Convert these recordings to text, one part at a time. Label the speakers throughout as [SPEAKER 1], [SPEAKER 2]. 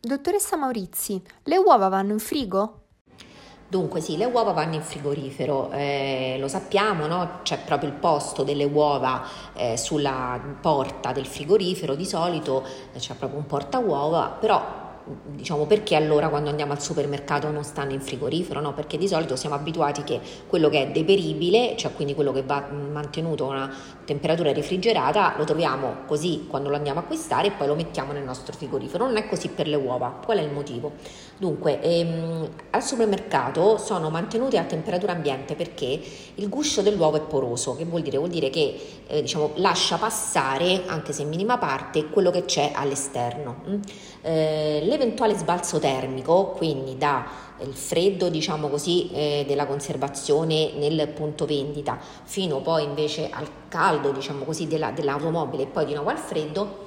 [SPEAKER 1] Dottoressa Maurizi, le uova vanno in frigo?
[SPEAKER 2] Dunque sì, le uova vanno in frigorifero, eh, lo sappiamo, no? c'è proprio il posto delle uova eh, sulla porta del frigorifero, di solito eh, c'è proprio un porta uova, però diciamo perché allora quando andiamo al supermercato non stanno in frigorifero? No? Perché di solito siamo abituati che quello che è deperibile, cioè quindi quello che va mantenuto a una temperatura refrigerata, lo troviamo così quando lo andiamo a acquistare e poi lo mettiamo nel nostro frigorifero. Non è così per le uova. Qual è il motivo? Dunque, ehm, al supermercato sono mantenute a temperatura ambiente perché il guscio dell'uovo è poroso, che vuol dire? Vuol dire che eh, diciamo, lascia passare, anche se in minima parte, quello che c'è all'esterno. Mm? Eh, l'eventuale sbalzo termico, quindi da il freddo diciamo così eh, della conservazione nel punto vendita fino poi invece al caldo diciamo così della, dell'automobile e poi di nuovo al freddo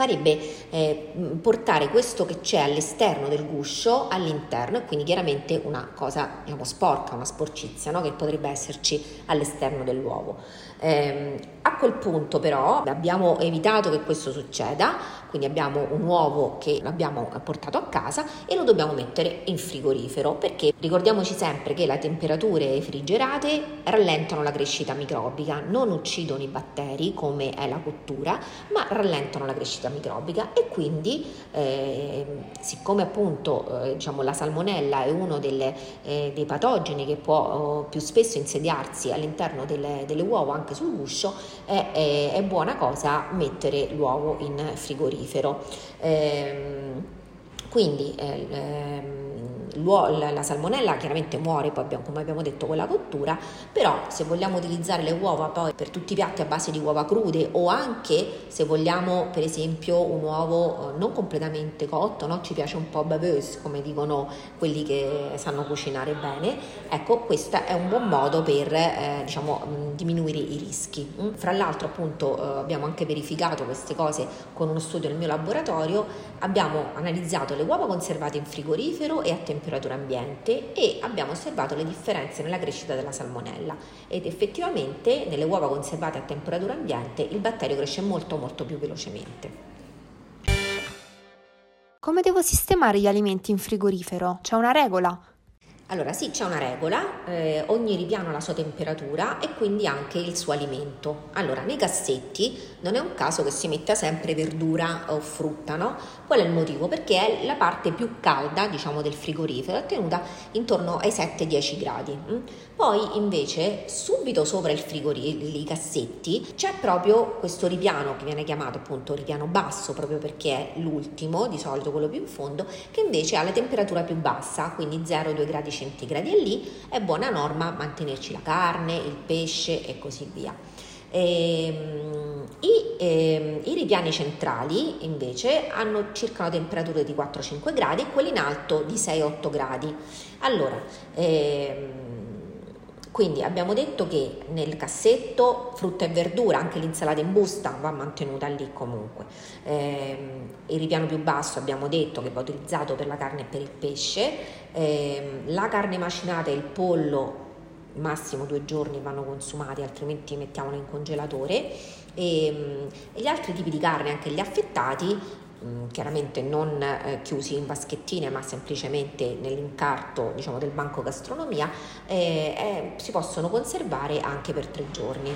[SPEAKER 2] farebbe eh, portare questo che c'è all'esterno del guscio all'interno e quindi chiaramente una cosa diciamo sporca, una sporcizia no? che potrebbe esserci all'esterno dell'uovo. Eh, a quel punto però abbiamo evitato che questo succeda, quindi abbiamo un uovo che l'abbiamo portato a casa e lo dobbiamo mettere in frigorifero perché ricordiamoci sempre che le temperature refrigerate rallentano la crescita microbica, non uccidono i batteri come è la cottura, ma rallentano la crescita microbica e quindi eh, siccome appunto eh, diciamo, la salmonella è uno delle, eh, dei patogeni che può oh, più spesso insediarsi all'interno delle, delle uova anche sul guscio, è, è, è, buona cosa mettere l'uovo in frigorifero. Ehm, quindi eh, ehm, la salmonella chiaramente muore poi abbiamo, come abbiamo detto con la cottura, però se vogliamo utilizzare le uova poi per tutti i piatti a base di uova crude o anche se vogliamo per esempio un uovo eh, non completamente cotto, no? ci piace un po' baveuse come dicono quelli che sanno cucinare bene, ecco questo è un buon modo per eh, diciamo, diminuire i rischi. Mm? Fra l'altro appunto eh, abbiamo anche verificato queste cose con uno studio nel mio laboratorio, abbiamo analizzato le uova conservate in frigorifero e a temperatura temperatura ambiente e abbiamo osservato le differenze nella crescita della salmonella ed effettivamente nelle uova conservate a temperatura ambiente il batterio cresce molto molto più velocemente.
[SPEAKER 1] Come devo sistemare gli alimenti in frigorifero? C'è una regola?
[SPEAKER 2] Allora sì, c'è una regola, eh, ogni ripiano ha la sua temperatura e quindi anche il suo alimento. Allora, nei cassetti non è un caso che si metta sempre verdura o frutta, no? Qual è il motivo? Perché è la parte più calda, diciamo, del frigorifero, tenuta intorno ai 7-10 gradi. Mm? Poi invece subito sopra il frigorifero, i cassetti, c'è proprio questo ripiano che viene chiamato appunto ripiano basso, proprio perché è l'ultimo, di solito quello più in fondo, che invece ha la temperatura più bassa, quindi 0-2 gradi centigradi e lì è buona norma mantenerci la carne, il pesce e così via. Ehm, i, eh, I ripiani centrali invece hanno circa una temperatura di 4-5 gradi e quelli in alto di 6-8 gradi. Allora, ehm, quindi abbiamo detto che nel cassetto frutta e verdura, anche l'insalata in busta va mantenuta lì comunque. Eh, il ripiano più basso abbiamo detto che va utilizzato per la carne e per il pesce. Eh, la carne macinata e il pollo massimo due giorni vanno consumati, altrimenti mettiamolo in congelatore. E, e gli altri tipi di carne, anche gli affettati, Mm, chiaramente non eh, chiusi in vaschettine ma semplicemente nell'incarto diciamo, del banco gastronomia, eh, eh, si possono conservare anche per tre giorni.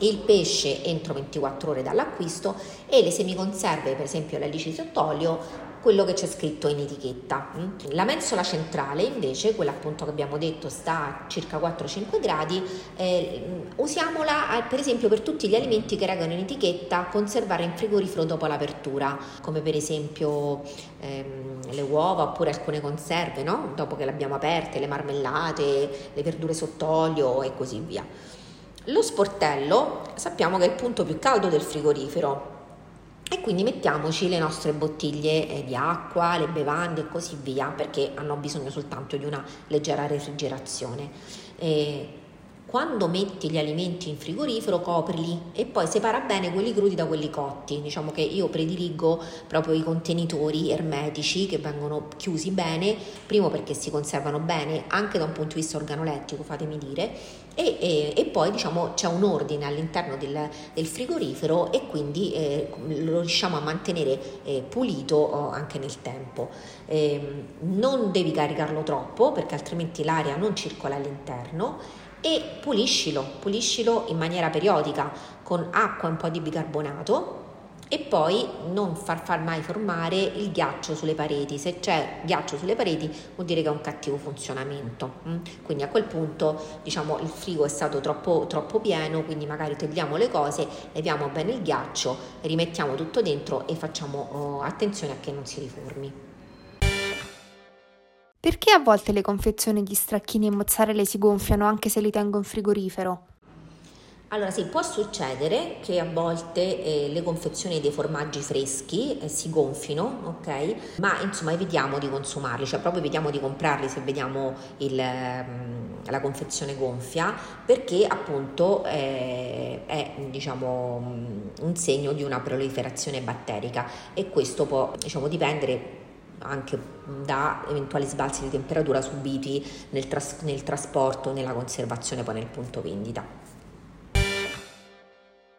[SPEAKER 2] Il pesce entro 24 ore dall'acquisto e le semiconserve, per esempio l'elice sott'olio, quello che c'è scritto in etichetta. Mm? La mensola centrale invece, quella appunto che abbiamo detto sta a circa 4-5 gradi, eh, usiamola per esempio per tutti gli alimenti che regano in etichetta conservare in frigorifero dopo l'apertura, come per esempio ehm, le uova oppure alcune conserve, no? dopo che le abbiamo aperte, le marmellate, le verdure sott'olio e così via. Lo sportello sappiamo che è il punto più caldo del frigorifero, e quindi mettiamoci le nostre bottiglie eh, di acqua, le bevande e così via perché hanno bisogno soltanto di una leggera refrigerazione. E quando metti gli alimenti in frigorifero coprili e poi separa bene quelli crudi da quelli cotti. Diciamo che io prediligo proprio i contenitori ermetici che vengono chiusi bene, primo perché si conservano bene anche da un punto di vista organolettico, fatemi dire, e, e, e poi diciamo c'è un ordine all'interno del, del frigorifero e quindi eh, lo riusciamo a mantenere eh, pulito oh, anche nel tempo. Eh, non devi caricarlo troppo perché altrimenti l'aria non circola all'interno e puliscilo, puliscilo in maniera periodica con acqua e un po' di bicarbonato e poi non far, far mai formare il ghiaccio sulle pareti. Se c'è ghiaccio sulle pareti vuol dire che è un cattivo funzionamento. Mm? Quindi a quel punto diciamo il frigo è stato troppo, troppo pieno, quindi magari togliamo le cose, leviamo bene il ghiaccio, rimettiamo tutto dentro e facciamo oh, attenzione a che non si riformi.
[SPEAKER 1] Perché a volte le confezioni di stracchini e mozzarella si gonfiano anche se li tengo in frigorifero?
[SPEAKER 2] Allora sì, può succedere che a volte eh, le confezioni dei formaggi freschi eh, si gonfino, ok? Ma insomma evitiamo di consumarli, cioè proprio evitiamo di comprarli se vediamo il, mm, la confezione gonfia, perché appunto eh, è diciamo mm, un segno di una proliferazione batterica e questo può diciamo dipendere anche da eventuali sbalzi di temperatura subiti nel, tras- nel trasporto, nella conservazione poi nel punto vendita.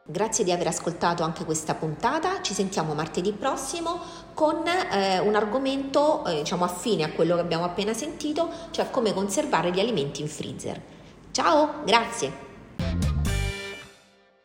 [SPEAKER 2] Grazie di aver ascoltato anche questa puntata, ci sentiamo martedì prossimo con eh, un argomento eh, diciamo affine a quello che abbiamo appena sentito, cioè come conservare gli alimenti in freezer. Ciao, grazie!